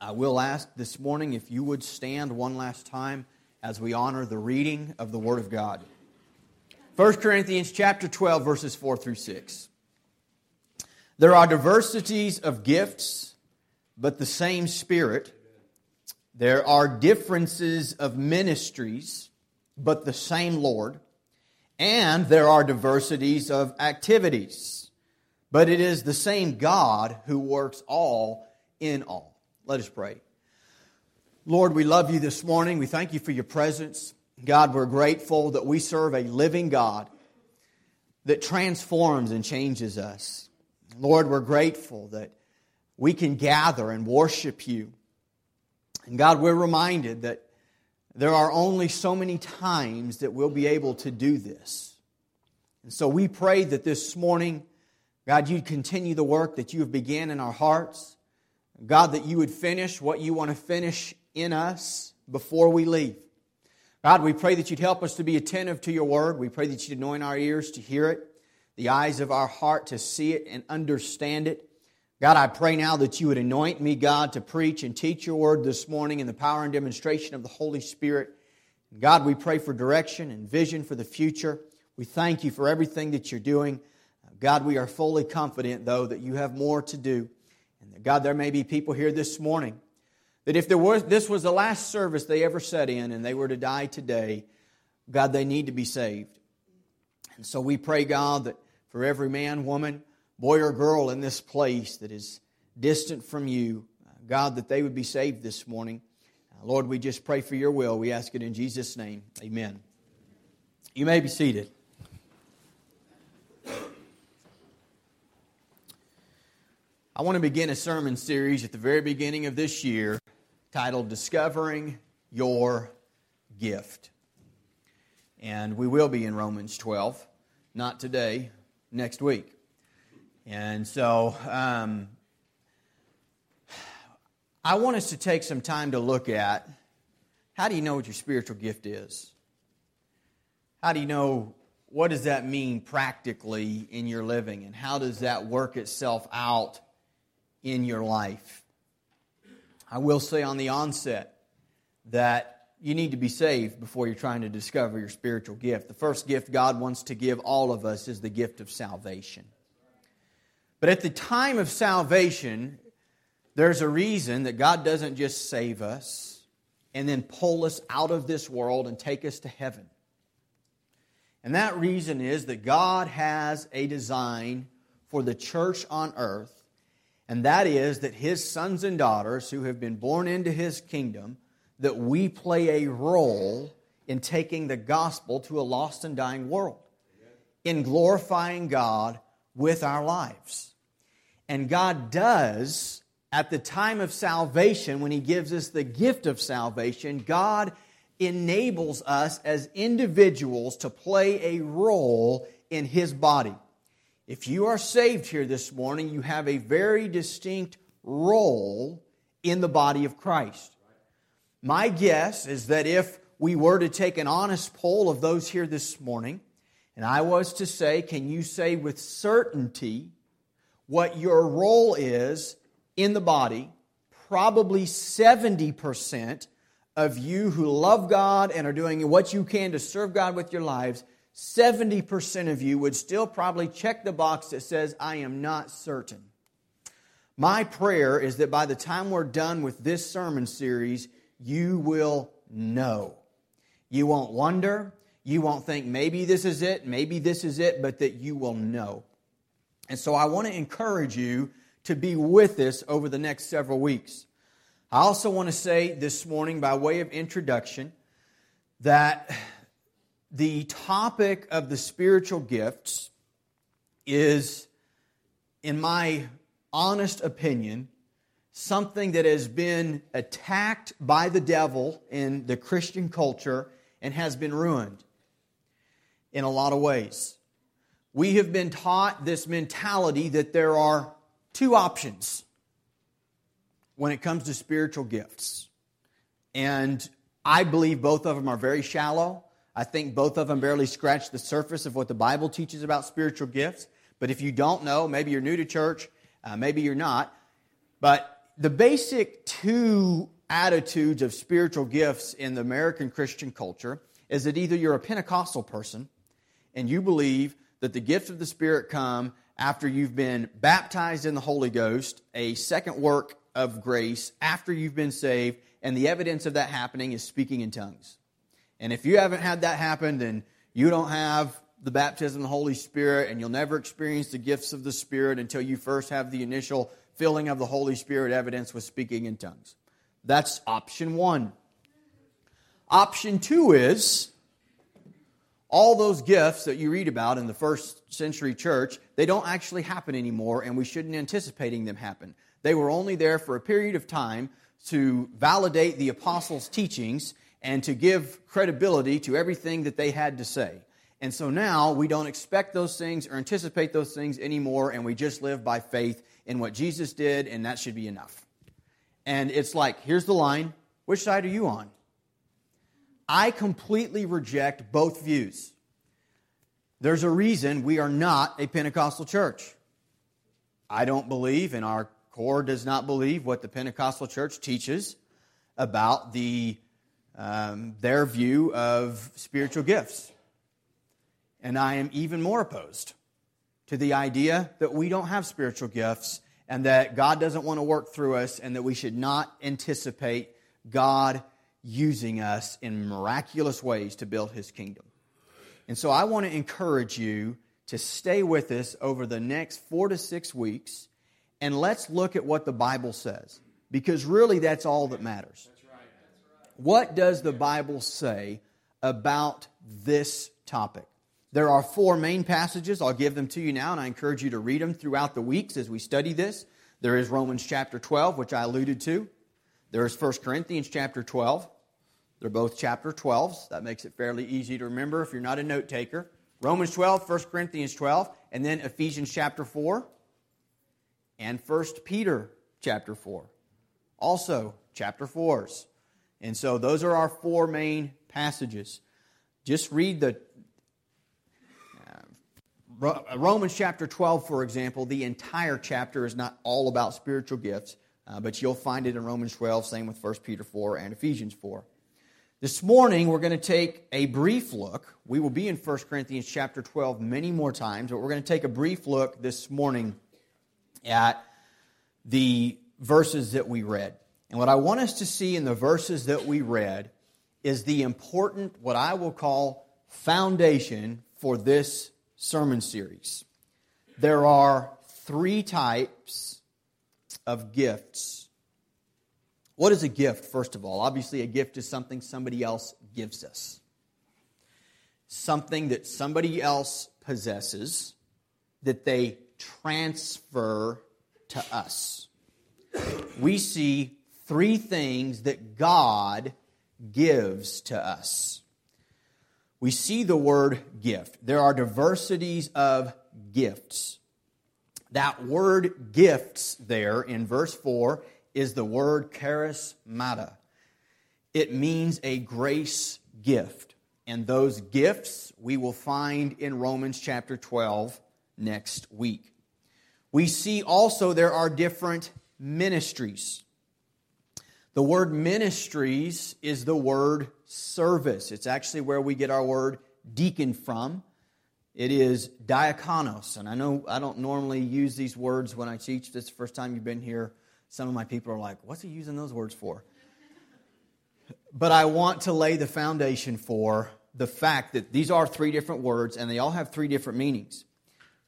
I will ask this morning if you would stand one last time as we honor the reading of the Word of God. 1 Corinthians chapter 12 verses 4 through 6. There are diversities of gifts, but the same Spirit. There are differences of ministries, but the same Lord. And there are diversities of activities, but it is the same God who works all in all. Let us pray. Lord, we love you this morning. We thank you for your presence. God, we're grateful that we serve a living God that transforms and changes us. Lord, we're grateful that we can gather and worship you. And God, we're reminded that there are only so many times that we'll be able to do this. And so we pray that this morning, God, you'd continue the work that you have began in our hearts. God, that you would finish what you want to finish in us before we leave. God, we pray that you'd help us to be attentive to your word. We pray that you'd anoint our ears to hear it, the eyes of our heart to see it and understand it. God, I pray now that you would anoint me, God, to preach and teach your word this morning in the power and demonstration of the Holy Spirit. God, we pray for direction and vision for the future. We thank you for everything that you're doing. God, we are fully confident, though, that you have more to do. God, there may be people here this morning that if there was, this was the last service they ever sat in and they were to die today, God, they need to be saved. And so we pray, God, that for every man, woman, boy, or girl in this place that is distant from you, God, that they would be saved this morning. Uh, Lord, we just pray for your will. We ask it in Jesus' name. Amen. You may be seated. I want to begin a sermon series at the very beginning of this year titled Discovering Your Gift. And we will be in Romans 12, not today, next week. And so um, I want us to take some time to look at how do you know what your spiritual gift is? How do you know what does that mean practically in your living? And how does that work itself out? In your life. I will say on the onset that you need to be saved before you're trying to discover your spiritual gift. The first gift God wants to give all of us is the gift of salvation. But at the time of salvation, there's a reason that God doesn't just save us and then pull us out of this world and take us to heaven. And that reason is that God has a design for the church on earth and that is that his sons and daughters who have been born into his kingdom, that we play a role in taking the gospel to a lost and dying world, in glorifying God with our lives. And God does, at the time of salvation, when he gives us the gift of salvation, God enables us as individuals to play a role in his body. If you are saved here this morning, you have a very distinct role in the body of Christ. My guess is that if we were to take an honest poll of those here this morning, and I was to say, can you say with certainty what your role is in the body? Probably 70% of you who love God and are doing what you can to serve God with your lives 70% of you would still probably check the box that says, I am not certain. My prayer is that by the time we're done with this sermon series, you will know. You won't wonder. You won't think maybe this is it, maybe this is it, but that you will know. And so I want to encourage you to be with us over the next several weeks. I also want to say this morning, by way of introduction, that the topic of the spiritual gifts is, in my honest opinion, something that has been attacked by the devil in the Christian culture and has been ruined in a lot of ways. We have been taught this mentality that there are two options when it comes to spiritual gifts. And I believe both of them are very shallow. I think both of them barely scratch the surface of what the Bible teaches about spiritual gifts. But if you don't know, maybe you're new to church, uh, maybe you're not, but the basic two attitudes of spiritual gifts in the American Christian culture is that either you're a Pentecostal person and you believe that the gifts of the Spirit come after you've been baptized in the Holy Ghost, a second work of grace after you've been saved, and the evidence of that happening is speaking in tongues. And if you haven't had that happen, then you don't have the baptism of the Holy Spirit, and you'll never experience the gifts of the Spirit until you first have the initial filling of the Holy Spirit evidence with speaking in tongues. That's option one. Option two is all those gifts that you read about in the first century church, they don't actually happen anymore, and we shouldn't anticipating them happen. They were only there for a period of time to validate the apostles' teachings and to give credibility to everything that they had to say. And so now we don't expect those things or anticipate those things anymore, and we just live by faith in what Jesus did, and that should be enough. And it's like, here's the line which side are you on? I completely reject both views. There's a reason we are not a Pentecostal church. I don't believe, and our core does not believe, what the Pentecostal church teaches about the, um, their view of spiritual gifts. And I am even more opposed to the idea that we don't have spiritual gifts and that God doesn't want to work through us and that we should not anticipate God using us in miraculous ways to build his kingdom. And so I want to encourage you to stay with us over the next four to six weeks and let's look at what the Bible says because really that's all that matters. That's right, that's right. What does the Bible say about this topic? There are four main passages. I'll give them to you now, and I encourage you to read them throughout the weeks as we study this. There is Romans chapter 12, which I alluded to. There is 1 Corinthians chapter 12. They're both chapter 12s. That makes it fairly easy to remember if you're not a note taker. Romans 12, 1 Corinthians 12, and then Ephesians chapter 4 and 1 Peter chapter 4. Also, chapter 4s. And so those are our four main passages. Just read the Romans chapter 12, for example, the entire chapter is not all about spiritual gifts, uh, but you'll find it in Romans 12, same with 1 Peter 4 and Ephesians 4. This morning, we're going to take a brief look. We will be in 1 Corinthians chapter 12 many more times, but we're going to take a brief look this morning at the verses that we read. And what I want us to see in the verses that we read is the important, what I will call, foundation for this sermon series. There are three types of gifts. What is a gift, first of all? Obviously, a gift is something somebody else gives us, something that somebody else possesses that they transfer to us. We see three things that God gives to us we see the word gift. There are diversities of gifts. That word gifts there in verse 4 is the word charismata. It means a grace gift. And those gifts we will find in Romans chapter 12 next week. We see also there are different ministries. The word ministries is the word service. It's actually where we get our word deacon from. It is diakonos. And I know I don't normally use these words when I teach. This is the first time you've been here. Some of my people are like, what's he using those words for? But I want to lay the foundation for the fact that these are three different words and they all have three different meanings.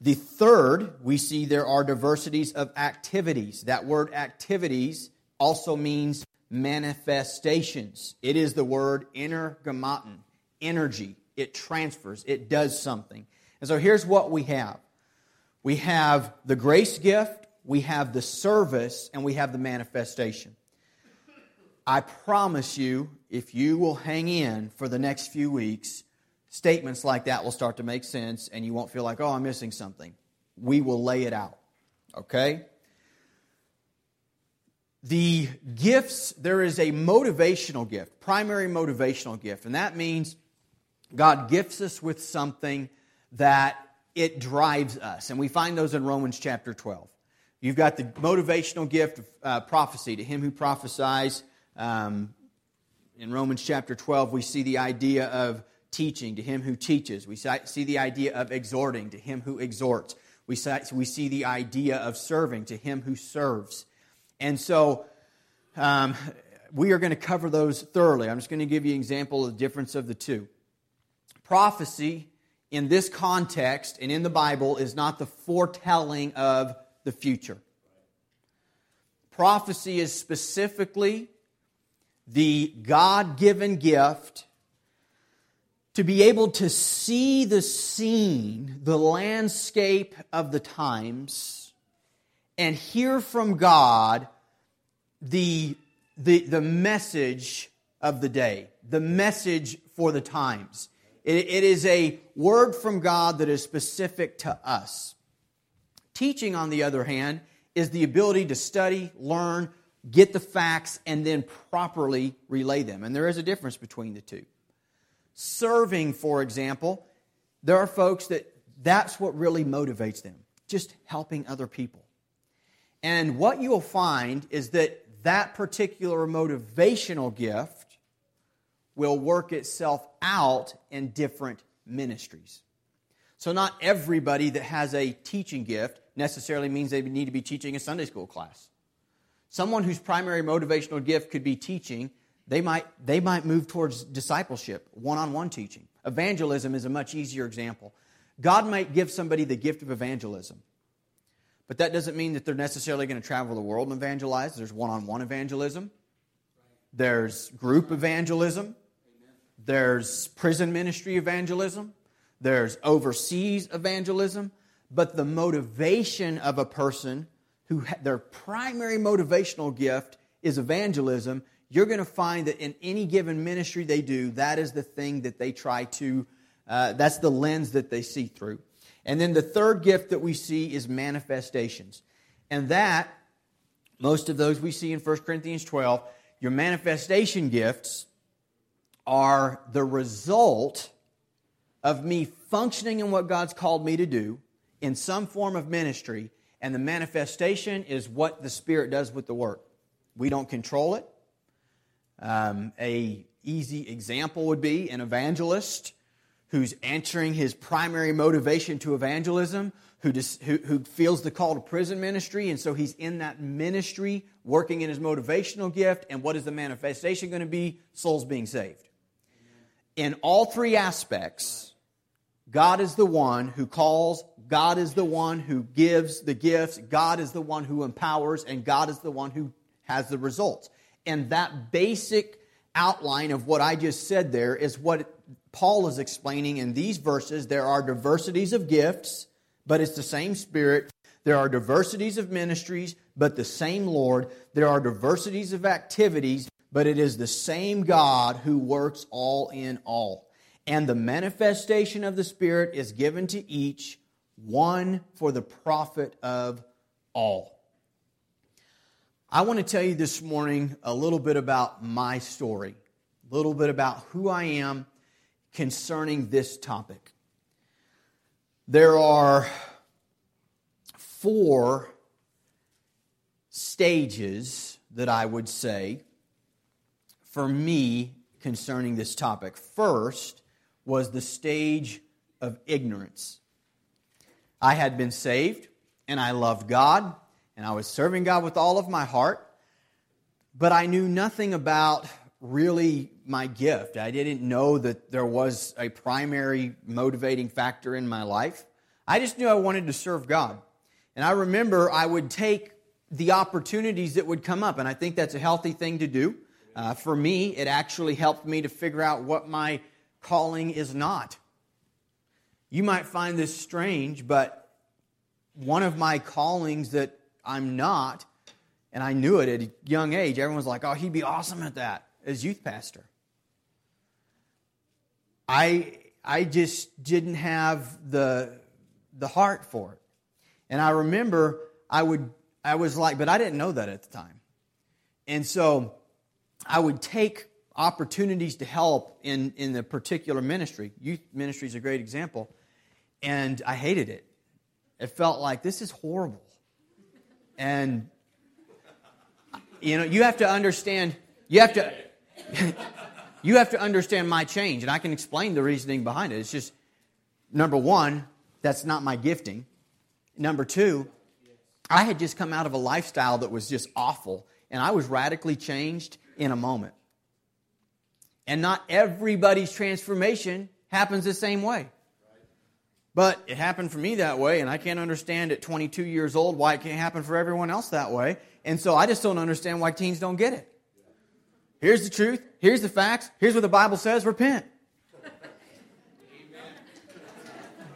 The third, we see there are diversities of activities. That word activities also means manifestations. It is the word energematon, energy. It transfers, it does something. And so here's what we have we have the grace gift, we have the service, and we have the manifestation. I promise you, if you will hang in for the next few weeks, statements like that will start to make sense and you won't feel like, oh, I'm missing something. We will lay it out. Okay? The gifts, there is a motivational gift, primary motivational gift, and that means God gifts us with something that it drives us. And we find those in Romans chapter 12. You've got the motivational gift of uh, prophecy to him who prophesies. Um, in Romans chapter 12, we see the idea of teaching to him who teaches. We see the idea of exhorting to him who exhorts. We see the idea of serving to him who serves. And so um, we are going to cover those thoroughly. I'm just going to give you an example of the difference of the two. Prophecy in this context and in the Bible is not the foretelling of the future. Prophecy is specifically the God given gift to be able to see the scene, the landscape of the times, and hear from God the, the, the message of the day, the message for the times. It, it is a word from God that is specific to us. Teaching, on the other hand, is the ability to study, learn, get the facts, and then properly relay them. And there is a difference between the two. Serving, for example, there are folks that that's what really motivates them, just helping other people. And what you'll find is that that particular motivational gift will work itself out in different ministries. So, not everybody that has a teaching gift necessarily means they need to be teaching a Sunday school class. Someone whose primary motivational gift could be teaching, they might, they might move towards discipleship, one on one teaching. Evangelism is a much easier example. God might give somebody the gift of evangelism, but that doesn't mean that they're necessarily going to travel the world and evangelize. There's one on one evangelism, there's group evangelism, there's prison ministry evangelism, there's overseas evangelism, but the motivation of a person who their primary motivational gift is evangelism, you're going to find that in any given ministry they do, that is the thing that they try to, uh, that's the lens that they see through. And then the third gift that we see is manifestations. And that, most of those we see in 1 Corinthians 12, your manifestation gifts are the result of me functioning in what God's called me to do in some form of ministry and the manifestation is what the Spirit does with the work. We don't control it. Um, a easy example would be an evangelist who's answering his primary motivation to evangelism, who, just, who, who feels the call to prison ministry, and so he's in that ministry working in his motivational gift. And what is the manifestation going to be? Souls being saved. In all three aspects, God is the one who calls, God is the one who gives the gifts, God is the one who empowers, and God is the one who has the results. And that basic outline of what I just said there is what Paul is explaining in these verses. There are diversities of gifts, but it's the same Spirit. There are diversities of ministries, but the same Lord. There are diversities of activities, but it is the same God who works all in all and the manifestation of the Spirit is given to each, one for the profit of all. I want to tell you this morning a little bit about my story, a little bit about who I am concerning this topic. There are four stages that I would say for me concerning this topic. First, was the stage of ignorance. I had been saved and I loved God and I was serving God with all of my heart, but I knew nothing about really my gift. I didn't know that there was a primary motivating factor in my life. I just knew I wanted to serve God. And I remember I would take the opportunities that would come up, and I think that's a healthy thing to do. Uh, for me, it actually helped me to figure out what my calling is not. You might find this strange, but one of my callings that I'm not, and I knew it at a young age, everyone's like, oh, he'd be awesome at that as youth pastor. I, I just didn't have the, the heart for it. And I remember I would, I was like, but I didn't know that at the time. And so I would take opportunities to help in, in the particular ministry. Youth ministry is a great example. And I hated it. It felt like this is horrible. And, you know, you have to understand, you have to, you have to understand my change. And I can explain the reasoning behind it. It's just, number one, that's not my gifting. Number two, I had just come out of a lifestyle that was just awful, and I was radically changed in a moment. And not everybody's transformation happens the same way. But it happened for me that way, and I can't understand at 22 years old why it can't happen for everyone else that way. And so I just don't understand why teens don't get it. Here's the truth. Here's the facts. Here's what the Bible says repent.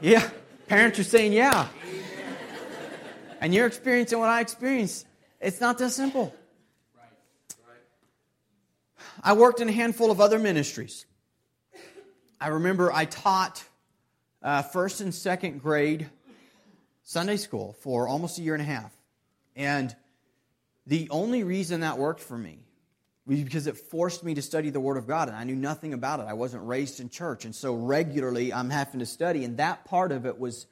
Yeah. Parents are saying, yeah. And you're experiencing what I experienced. It's not that simple. I worked in a handful of other ministries. I remember I taught uh, first and second grade Sunday school for almost a year and a half. And the only reason that worked for me because it forced me to study the Word of God, and I knew nothing about it. I wasn't raised in church, and so regularly I'm having to study, and that part of it was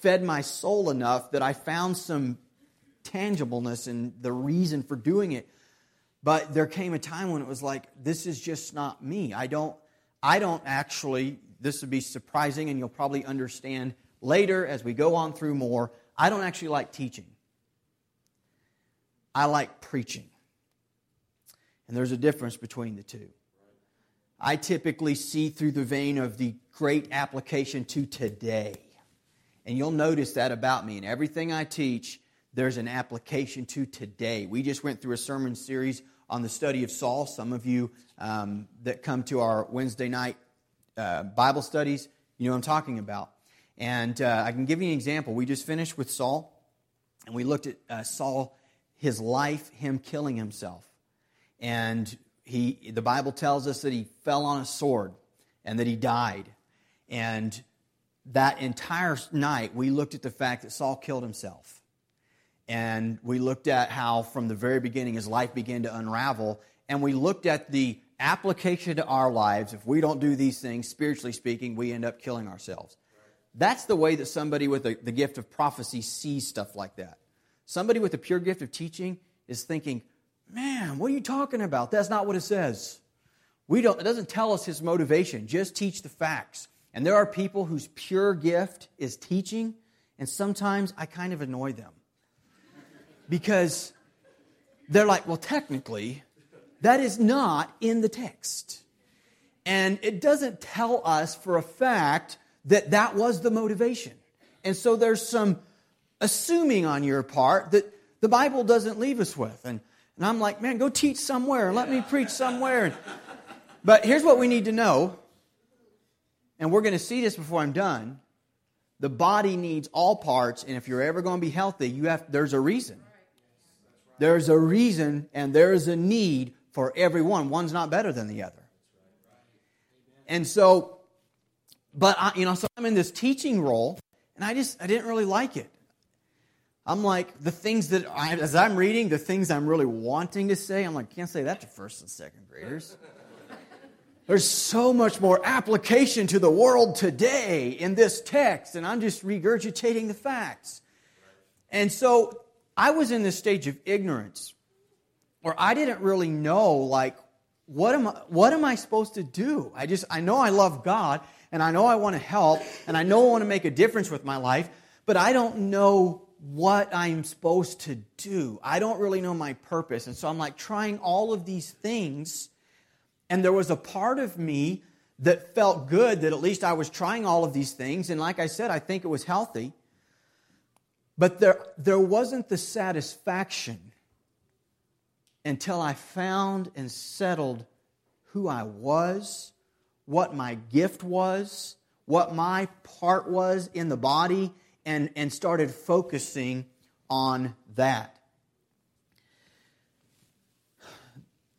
fed my soul enough that I found some tangibleness in the reason for doing it. But there came a time when it was like, this is just not me. I don't, I don't actually this would be surprising, and you'll probably understand later as we go on through more. I don't actually like teaching, I like preaching. And there's a difference between the two. I typically see through the vein of the great application to today. And you'll notice that about me. In everything I teach, there's an application to today. We just went through a sermon series on the study of Saul. Some of you um, that come to our Wednesday night uh, Bible studies, you know what I'm talking about. And uh, I can give you an example. We just finished with Saul, and we looked at uh, Saul, his life, him killing himself. And he, the Bible tells us that he fell on a sword and that he died. And that entire night, we looked at the fact that Saul killed himself. And we looked at how, from the very beginning, his life began to unravel. And we looked at the application to our lives, if we don't do these things, spiritually speaking, we end up killing ourselves. That's the way that somebody with the, the gift of prophecy sees stuff like that. Somebody with the pure gift of teaching is thinking, man, what are you talking about? That's not what it says. We don't, it doesn't tell us his motivation. Just teach the facts. And there are people whose pure gift is teaching, and sometimes I kind of annoy them. Because they're like, well, technically, that is not in the text. And it doesn't tell us for a fact that that was the motivation. And so there's some assuming on your part that the Bible doesn't leave us with. And, and I'm like, man, go teach somewhere. Let me preach somewhere. But here's what we need to know, and we're going to see this before I'm done. The body needs all parts, and if you're ever going to be healthy, you have there's a reason. There's a reason and there's a need for every one. One's not better than the other. And so, but I, you know, so I'm in this teaching role, and I just I didn't really like it. I'm like the things that I, as I'm reading, the things I'm really wanting to say, I'm like, can't say that to first and second graders. There's so much more application to the world today in this text, and I'm just regurgitating the facts. And so I was in this stage of ignorance where I didn't really know like what am I, what am I supposed to do? I just I know I love God and I know I want to help and I know I want to make a difference with my life, but I don't know what I'm supposed to do. I don't really know my purpose. And so I'm like trying all of these things and there was a part of me that felt good that at least I was trying all of these things and like I said I think it was healthy. But there there wasn't the satisfaction until I found and settled who I was, what my gift was, what my part was in the body, and, and started focusing on that.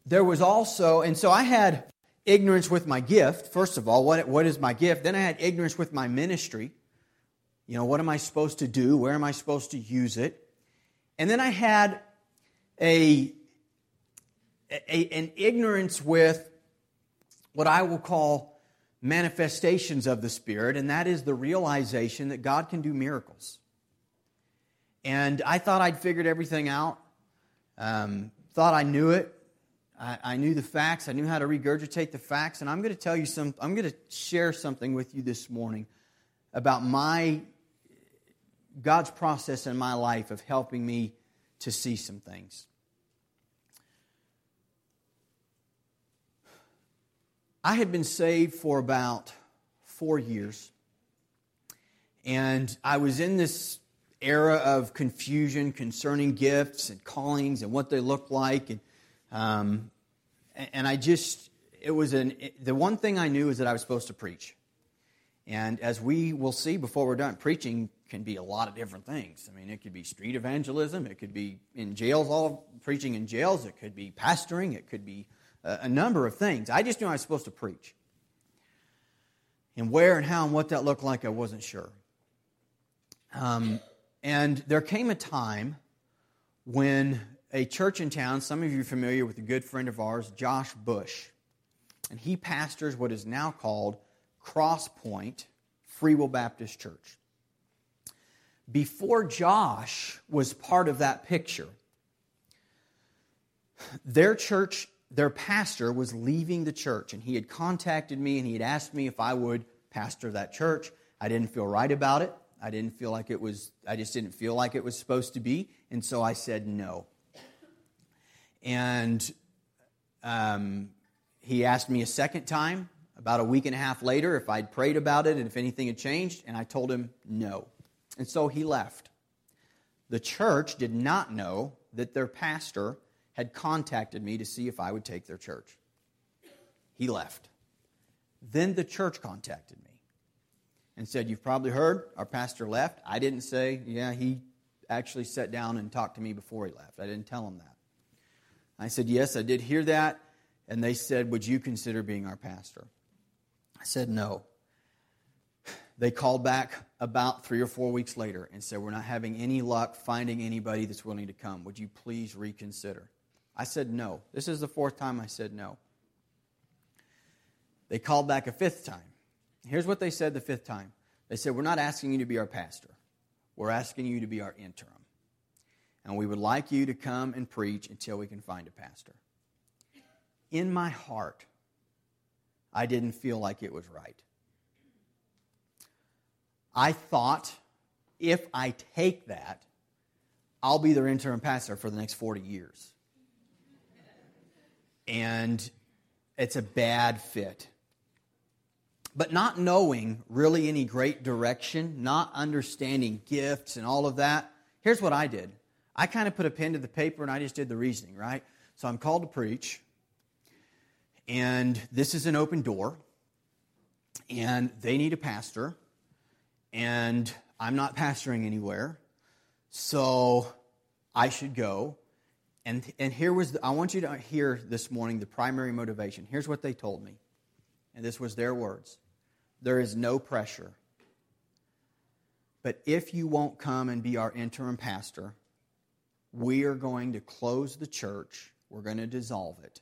There was also, and so I had ignorance with my gift, first of all, what, what is my gift? Then I had ignorance with my ministry. You know, what am I supposed to do? Where am I supposed to use it? And then I had a a, an ignorance with what I will call manifestations of the Spirit, and that is the realization that God can do miracles. And I thought I'd figured everything out, um, thought I knew it. I, I knew the facts. I knew how to regurgitate the facts. And I'm going to tell you some, I'm going to share something with you this morning about my, God's process in my life of helping me to see some things. I had been saved for about four years. And I was in this era of confusion concerning gifts and callings and what they look like. And, um, and I just, it was an, the one thing I knew is that I was supposed to preach. And as we will see before we're done, preaching can be a lot of different things. I mean, it could be street evangelism, it could be in jails, all preaching in jails, it could be pastoring, it could be a, number of things. I just knew I was supposed to preach. And where and how and what that looked like, I wasn't sure. Um, and there came a time when a church in town, some of you are familiar with a good friend of ours, Josh Bush, and he pastors what is now called Crosspoint Free Will Baptist Church. Before Josh was part of that picture, their church, their pastor was leaving the church, and he had contacted me and he had asked me if I would pastor that church. I didn't feel right about it. I didn't feel like it was, I just didn't feel like it was supposed to be, and so I said no. And um, he asked me a second time, about a week and a half later, if I'd prayed about it and if anything had changed, and I told him no. And so he left. The church did not know that their pastor had contacted me to see if I would take their church. He left. Then the church contacted me and said, You've probably heard our pastor left. I didn't say, Yeah, he actually sat down and talked to me before he left. I didn't tell him that. I said, Yes, I did hear that. And they said, Would you consider being our pastor? I said, No. They called back about three or four weeks later and said, We're not having any luck finding anybody that's willing to come. Would you please reconsider? I said, No. This is the fourth time I said no. They called back a fifth time. Here's what they said the fifth time they said, We're not asking you to be our pastor, we're asking you to be our interim. And we would like you to come and preach until we can find a pastor. In my heart, I didn't feel like it was right. I thought if I take that, I'll be their interim pastor for the next 40 years. And it's a bad fit but not knowing really any great direction, not understanding gifts and all of that, here's what I did. I kind of put a pen to the paper and I just did the reasoning, right? So I'm called to preach, and this is an open door, and they need a pastor, and I'm not pastoring anywhere, so I should go. And, and here was, the, I want you to hear this morning the primary motivation. Here's what they told me. And this was their words there is no pressure. But if you won't come and be our interim pastor, we are going to close the church. We're going to dissolve it.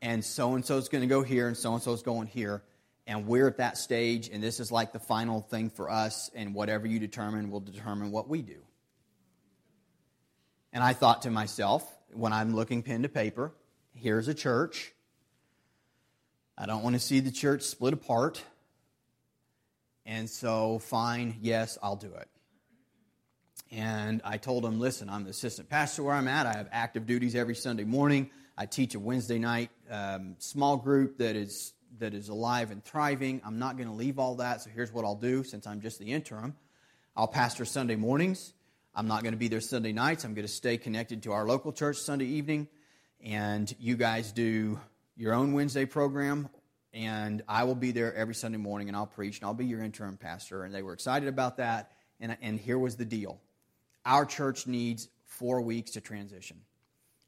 And so and so is going to go here, and so and so is going here. And we're at that stage, and this is like the final thing for us, and whatever you determine will determine what we do. And I thought to myself, when I'm looking pen to paper, here's a church I don't want to see the church split apart. And so, fine, yes, I'll do it. And I told him, listen, I'm the assistant pastor where I'm at. I have active duties every Sunday morning. I teach a Wednesday night um, small group that is, that is alive and thriving. I'm not going to leave all that, so here's what I'll do since I'm just the interim. I'll pastor Sunday mornings. I'm not going to be there Sunday nights. I'm going to stay connected to our local church Sunday evening. And you guys do your own Wednesday program, and I will be there every Sunday morning and I'll preach and I'll be your interim pastor. And they were excited about that. And, and here was the deal our church needs four weeks to transition.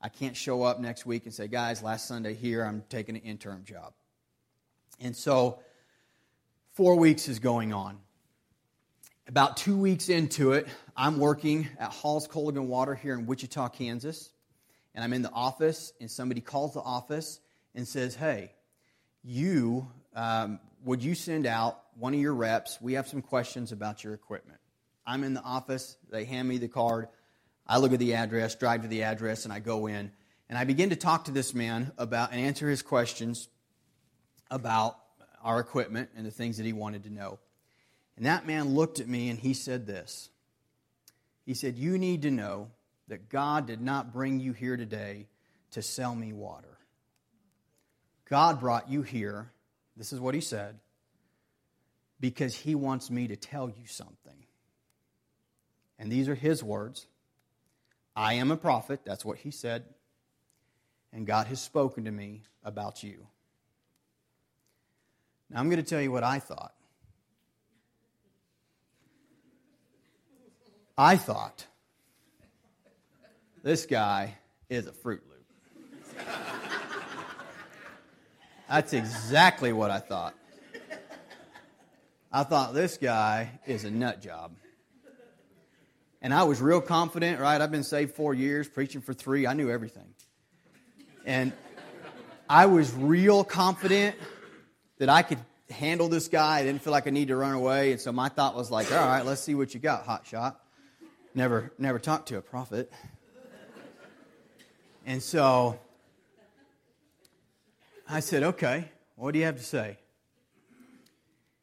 I can't show up next week and say, guys, last Sunday here, I'm taking an interim job. And so, four weeks is going on. About two weeks into it, I'm working at Hall's Culligan Water here in Wichita, Kansas. And I'm in the office, and somebody calls the office and says, Hey, you, um, would you send out one of your reps? We have some questions about your equipment. I'm in the office, they hand me the card, I look at the address, drive to the address, and I go in. And I begin to talk to this man about and answer his questions about our equipment and the things that he wanted to know. And that man looked at me and he said this. He said, You need to know that God did not bring you here today to sell me water. God brought you here, this is what he said, because he wants me to tell you something. And these are his words I am a prophet, that's what he said, and God has spoken to me about you. Now, I'm going to tell you what I thought. I thought, this guy is a Fruit Loop. That's exactly what I thought. I thought this guy is a nut job. And I was real confident, right? I've been saved four years, preaching for three. I knew everything. And I was real confident that I could handle this guy. I didn't feel like I needed to run away. And so my thought was like, all right, let's see what you got, hot shot. Never, never talked to a prophet. And so I said, okay, what do you have to say?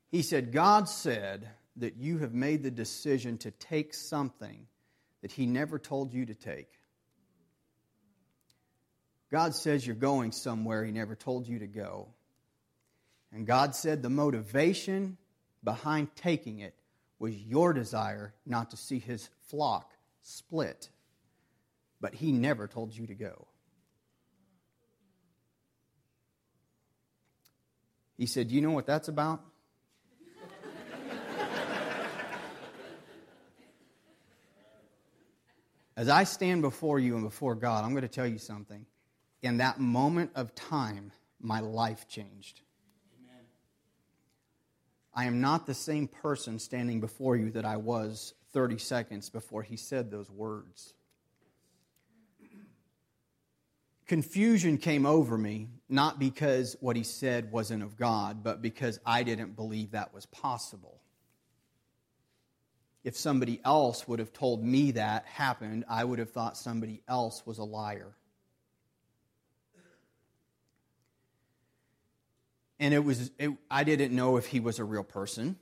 He said, God said that you have made the decision to take something that He never told you to take. God says you're going somewhere He never told you to go. And God said the motivation behind taking it was your desire not to see His flock split. But He never told you to go. He said, Do you know what that's about? As I stand before you and before God, I'm going to tell you something. In that moment of time, my life changed. Amen. I am not the same person standing before you that I was 30 seconds before he said those words. Confusion came over me, not because what he said wasn't of God, but because I didn't believe that was possible if somebody else would have told me that happened, I would have thought somebody else was a liar. And it was, it, I didn't know if he was a real person.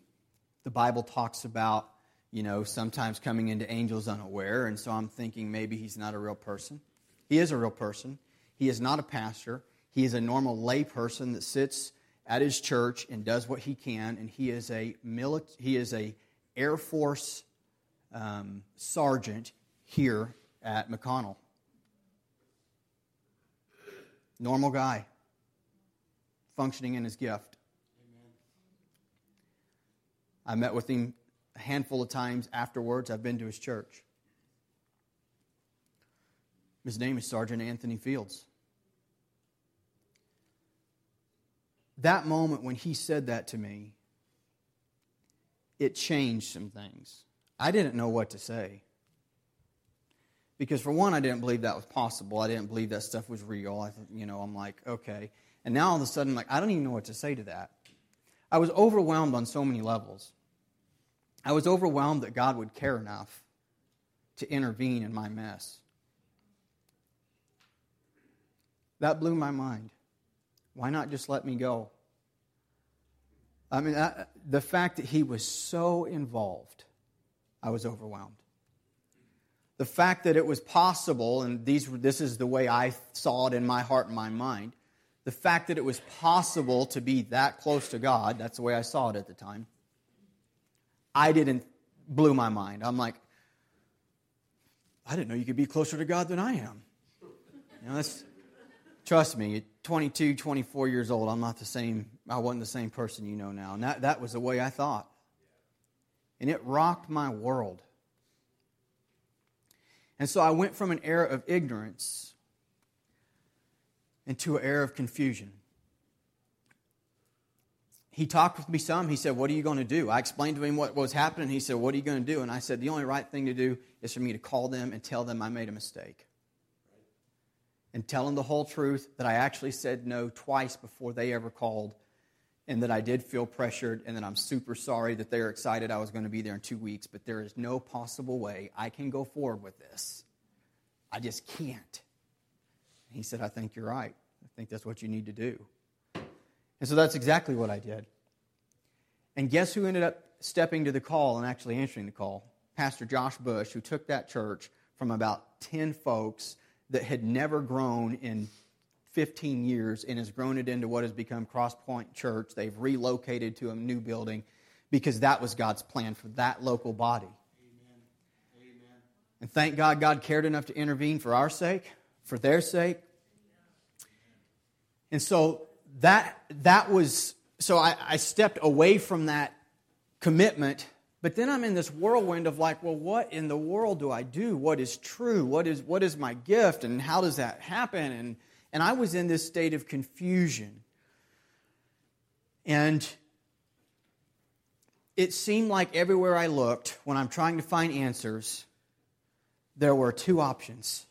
The Bible talks about, you know, sometimes coming into angels unaware, and so I'm thinking maybe he's not a real person. He is a real person. He is not a pastor. He is a normal lay person that sits at his church and does what he can, and he is a mili- he is a Air Force um, sergeant here at McConnell. Normal guy, functioning in his gift. Amen. I met with him a handful of times afterwards. I've been to his church. His name is Sergeant Anthony Fields. That moment when he said that to me, it changed some things. I didn't know what to say. Because for one, I didn't believe that was possible. I didn't believe that stuff was real. I, you know, I'm like, okay. And now all of a sudden, like, I don't even know what to say to that. I was overwhelmed on so many levels. I was overwhelmed that God would care enough to intervene in my mess. That blew my mind. Why not just let me go? I mean, I, the fact that he was so involved, I was overwhelmed. The fact that it was possible, and these, this is the way I saw it in my heart and my mind, the fact that it was possible to be that close to God, that's the way I saw it at the time, I didn't, blew my mind. I'm like, I didn't know you could be closer to God than I am. You know, that's, trust me, 22, 24 years old, I'm not the same, I wasn't the same person you know now. And that, that was the way I thought. And it rocked my world. And so I went from an era of ignorance into an era of confusion. He talked with me some. He said, What are you going to do? I explained to him what was happening. He said, What are you going to do? And I said, The only right thing to do is for me to call them and tell them I made a mistake and tell them the whole truth that I actually said no twice before they ever called and that I did feel pressured, and that I'm super sorry that they're excited I was going to be there in two weeks, but there is no possible way I can go forward with this. I just can't. He said, I think you're right. I think that's what you need to do. And so that's exactly what I did. And guess who ended up stepping to the call and actually answering the call? Pastor Josh Bush, who took that church from about 10 folks that had never grown in 15 years and has grown it into what has become Crosspoint Church. They've relocated to a new building because that was God's plan for that local body. Amen. Amen. And thank God, God cared enough to intervene for our sake, for their sake. And so that that was so I, I stepped away from that commitment but then I'm in this whirlwind of like, well, what in the world do I do? What is true? What is, what is my gift? And how does that happen? And and I was in this state of confusion. And it seemed like everywhere I looked, when I'm trying to find answers, there were two options.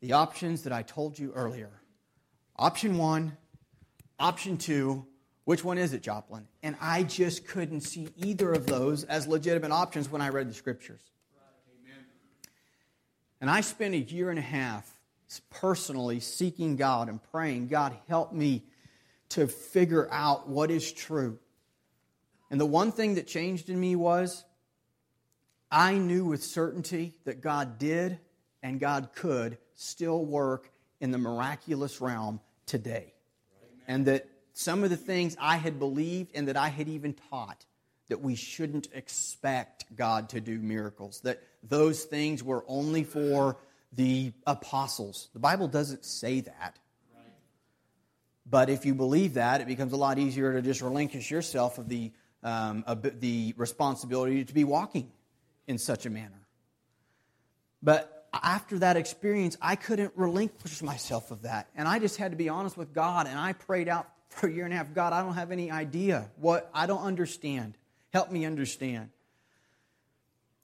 The options that I told you earlier. Option one, option two, which one is it, Joplin? And I just couldn't see either of those as legitimate options when I read the scriptures. Amen. And I spent a year and a half personally seeking God and praying, God, help me to figure out what is true. And the one thing that changed in me was I knew with certainty that God did and God could still work in the miraculous realm today. And that some of the things I had believed and that I had even taught that we shouldn't expect God to do miracles, that those things were only for the apostles. The Bible doesn't say that. But if you believe that, it becomes a lot easier to just relinquish yourself of the, um, the responsibility to be walking in such a manner. But after that experience, I couldn't relinquish myself of that. And I just had to be honest with God. And I prayed out for a year and a half God, I don't have any idea what, I don't understand. Help me understand.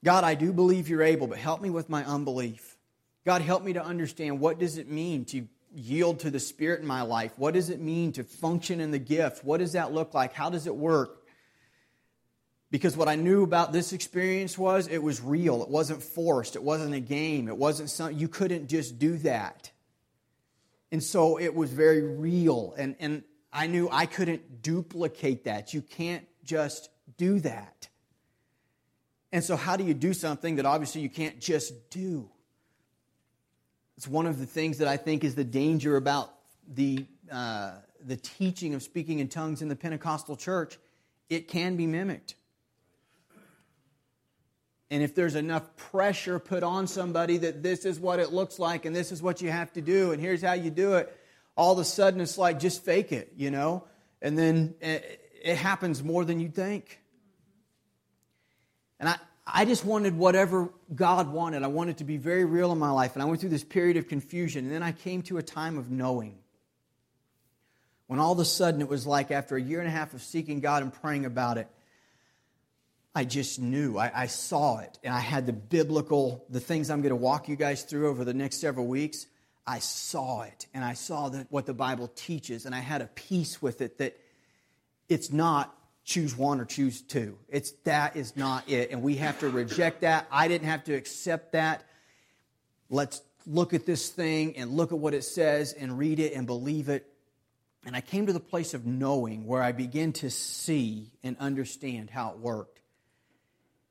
God, I do believe you're able, but help me with my unbelief. God, help me to understand what does it mean to yield to the Spirit in my life? What does it mean to function in the gift? What does that look like? How does it work? Because what I knew about this experience was it was real. It wasn't forced. It wasn't a game. It wasn't something you couldn't just do that. And so it was very real. And, and I knew I couldn't duplicate that. You can't just do that. And so, how do you do something that obviously you can't just do? It's one of the things that I think is the danger about the, uh, the teaching of speaking in tongues in the Pentecostal church. It can be mimicked. And if there's enough pressure put on somebody that this is what it looks like and this is what you have to do and here's how you do it, all of a sudden it's like just fake it, you know? And then it happens more than you think. And I, I just wanted whatever God wanted. I wanted to be very real in my life. And I went through this period of confusion. And then I came to a time of knowing. When all of a sudden it was like after a year and a half of seeking God and praying about it, I just knew. I, I saw it. And I had the biblical, the things I'm going to walk you guys through over the next several weeks. I saw it. And I saw that what the Bible teaches. And I had a peace with it that it's not choose one or choose two. It's that is not it. And we have to reject that. I didn't have to accept that. Let's look at this thing and look at what it says and read it and believe it. And I came to the place of knowing where I began to see and understand how it worked.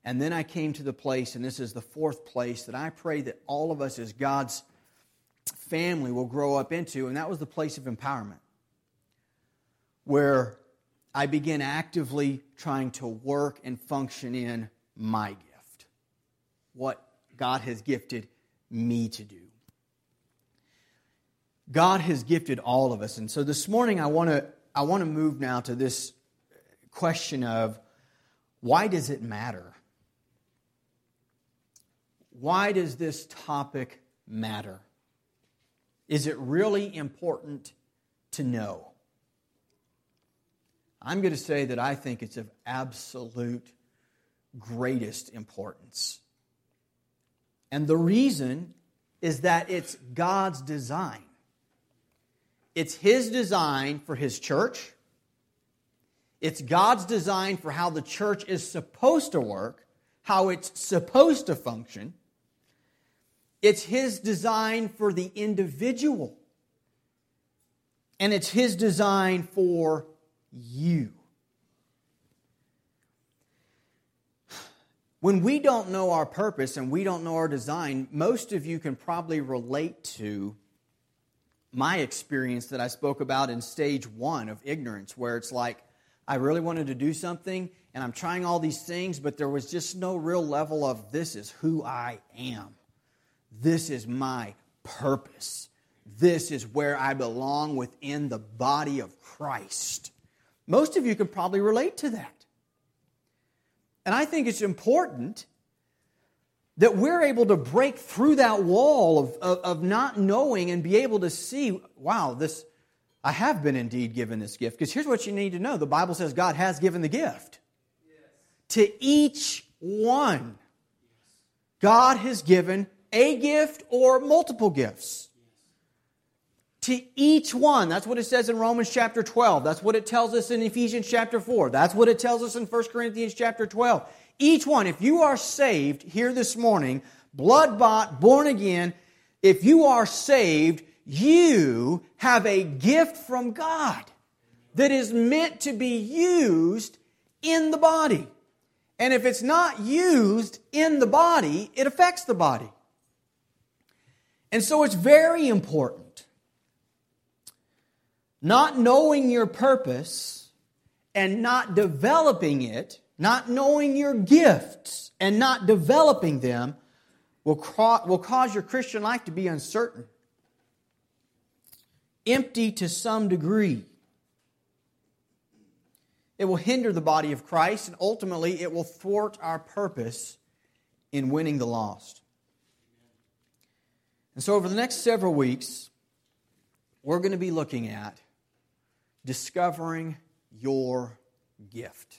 And then I came to the place, and this is the fourth place that I pray that all of us as God's family will grow up into, and that was the place of empowerment, where I begin actively trying to work and function in my gift, what God has gifted me to do. God has gifted all of us. And so this morning I want to I want to move now to this question of why does it matter? Why does this topic matter? Is it really important to know? I'm going to say that I think it's of absolute greatest importance. And the reason is that it's God's design. It's His design for His church, It's God's design for how the church is supposed to work, how it's supposed to function. It's His design for the individual. And it's His design for you. When we don't know our purpose and we don't know our design, most of you can probably relate to my experience that I spoke about in stage one of ignorance, where it's like, I really wanted to do something and I'm trying all these things, but there was just no real level of this is who I am. This is my purpose. This is where I belong within the body of Christ. Most of you can probably relate to that. And I think it's important that we're able to break through that wall of, of, of, not knowing and be able to see, wow, this, I have been indeed given this gift. Because here's what you need to know the Bible says God has given the gift. Yes. To each one, God has given a gift or multiple gifts to each one. That's what it says in Romans chapter 12. That's what it tells us in Ephesians chapter 4. That's what it tells us in 1 Corinthians chapter 12. Each one, if you are saved here this morning, blood bought, born again, if you are saved, you have a gift from God that is meant to be used in the body. And if it's not used in the body, it affects the body. And so it's very important not knowing your purpose and not developing it, not knowing your gifts and not developing them, will, will cause your Christian life to be uncertain, empty to some degree. It will hinder the body of Christ, and ultimately, it will thwart our purpose in winning the lost. And so, over the next several weeks, we're going to be looking at discovering your gift.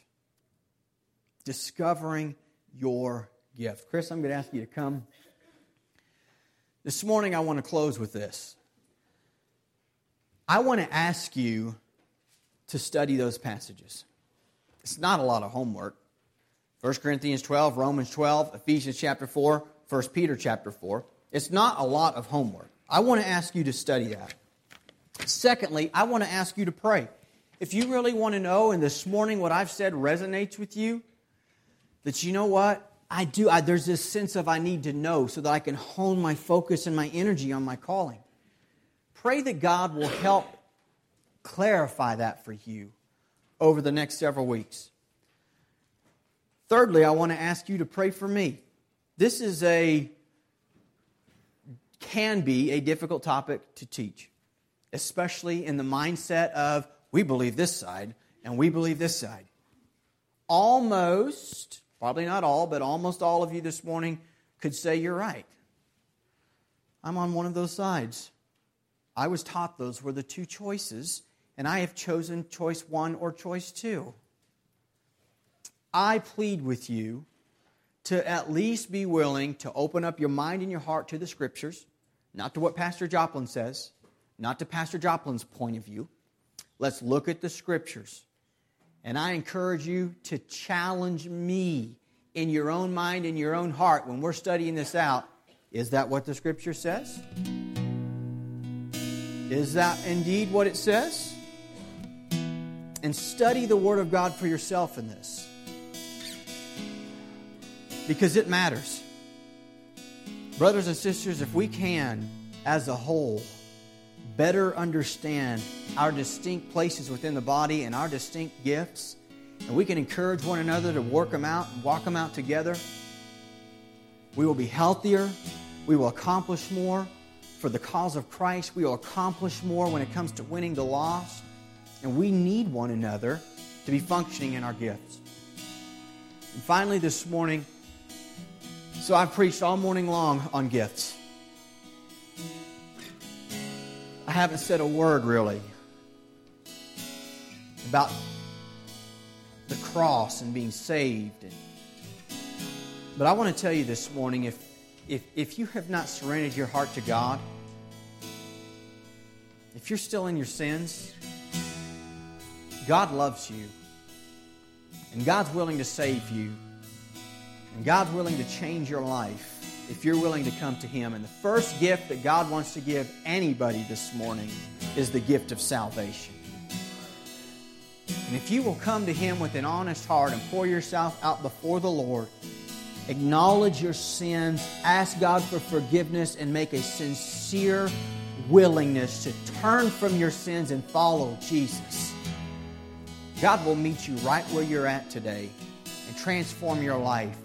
Discovering your gift. Chris, I'm going to ask you to come. This morning, I want to close with this. I want to ask you to study those passages. It's not a lot of homework. 1 Corinthians 12, Romans 12, Ephesians chapter 4, 1 Peter chapter 4. It's not a lot of homework. I want to ask you to study that. Secondly, I want to ask you to pray. If you really want to know, and this morning what I've said resonates with you, that you know what? I do. I, there's this sense of I need to know so that I can hone my focus and my energy on my calling. Pray that God will help clarify that for you over the next several weeks. Thirdly, I want to ask you to pray for me. This is a can be a difficult topic to teach especially in the mindset of we believe this side and we believe this side. Almost, probably not all, but almost all of you this morning could say you're right. I'm on one of those sides. I was taught those were the two choices, and I have chosen choice one or choice two. I plead with you to at least be willing to open up your mind and your heart to the scriptures, not to what Pastor Joplin says, not to Pastor Joplin's point of view. Let's look at the scriptures. And I encourage you to challenge me in your own mind, in your own heart, when we're studying this out. Is that what the scripture says? Is that indeed what it says? And study the Word of God for yourself in this. Because it matters. Brothers and sisters, if we can, as a whole, better understand our distinct places within the body and our distinct gifts, and we can encourage one another to work them out and walk them out together, we will be healthier. We will accomplish more for the cause of Christ. We will accomplish more when it comes to winning the lost. And we need one another to be functioning in our gifts. And finally, this morning, so I've preached all morning long on gifts. I haven't said a word really about the cross and being saved. But I want to tell you this morning if, if, if you have not surrendered your heart to God, if you're still in your sins, God loves you. And God's willing to save you. And God's willing to change your life if you're willing to come to Him. And the first gift that God wants to give anybody this morning is the gift of salvation. And if you will come to Him with an honest heart and pour yourself out before the Lord, acknowledge your sins, ask God for forgiveness, and make a sincere willingness to turn from your sins and follow Jesus, God will meet you right where you're at today and transform your life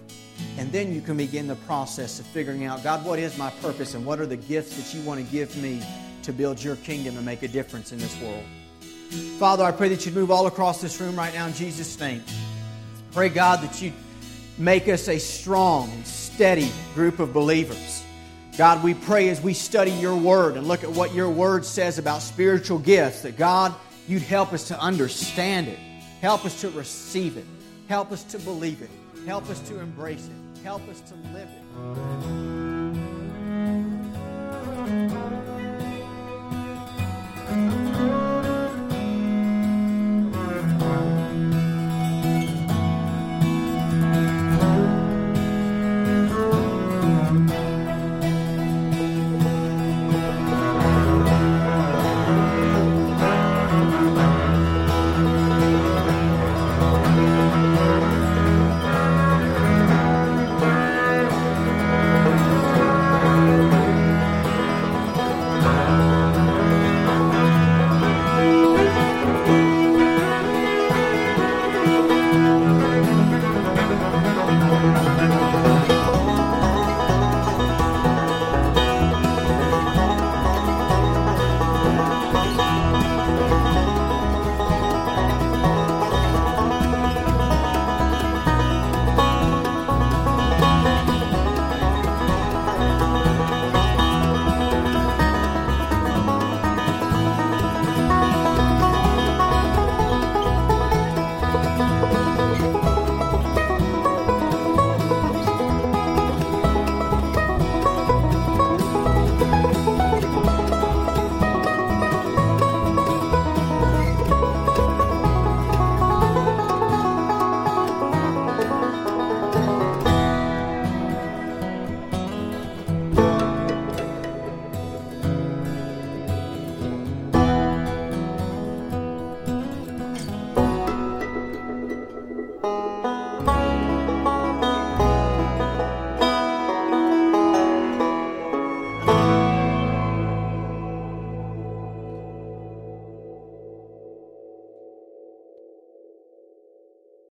and then you can begin the process of figuring out, God, what is my purpose and what are the gifts that you want to give me to build your kingdom and make a difference in this world. Father, I pray that you'd move all across this room right now in Jesus' name. Pray, God, that you'd make us a strong and steady group of believers. God, we pray as we study your word and look at what your word says about spiritual gifts, that God, you'd help us to understand it, help us to receive it, help us to believe it. Help us to embrace it. Help us to live it.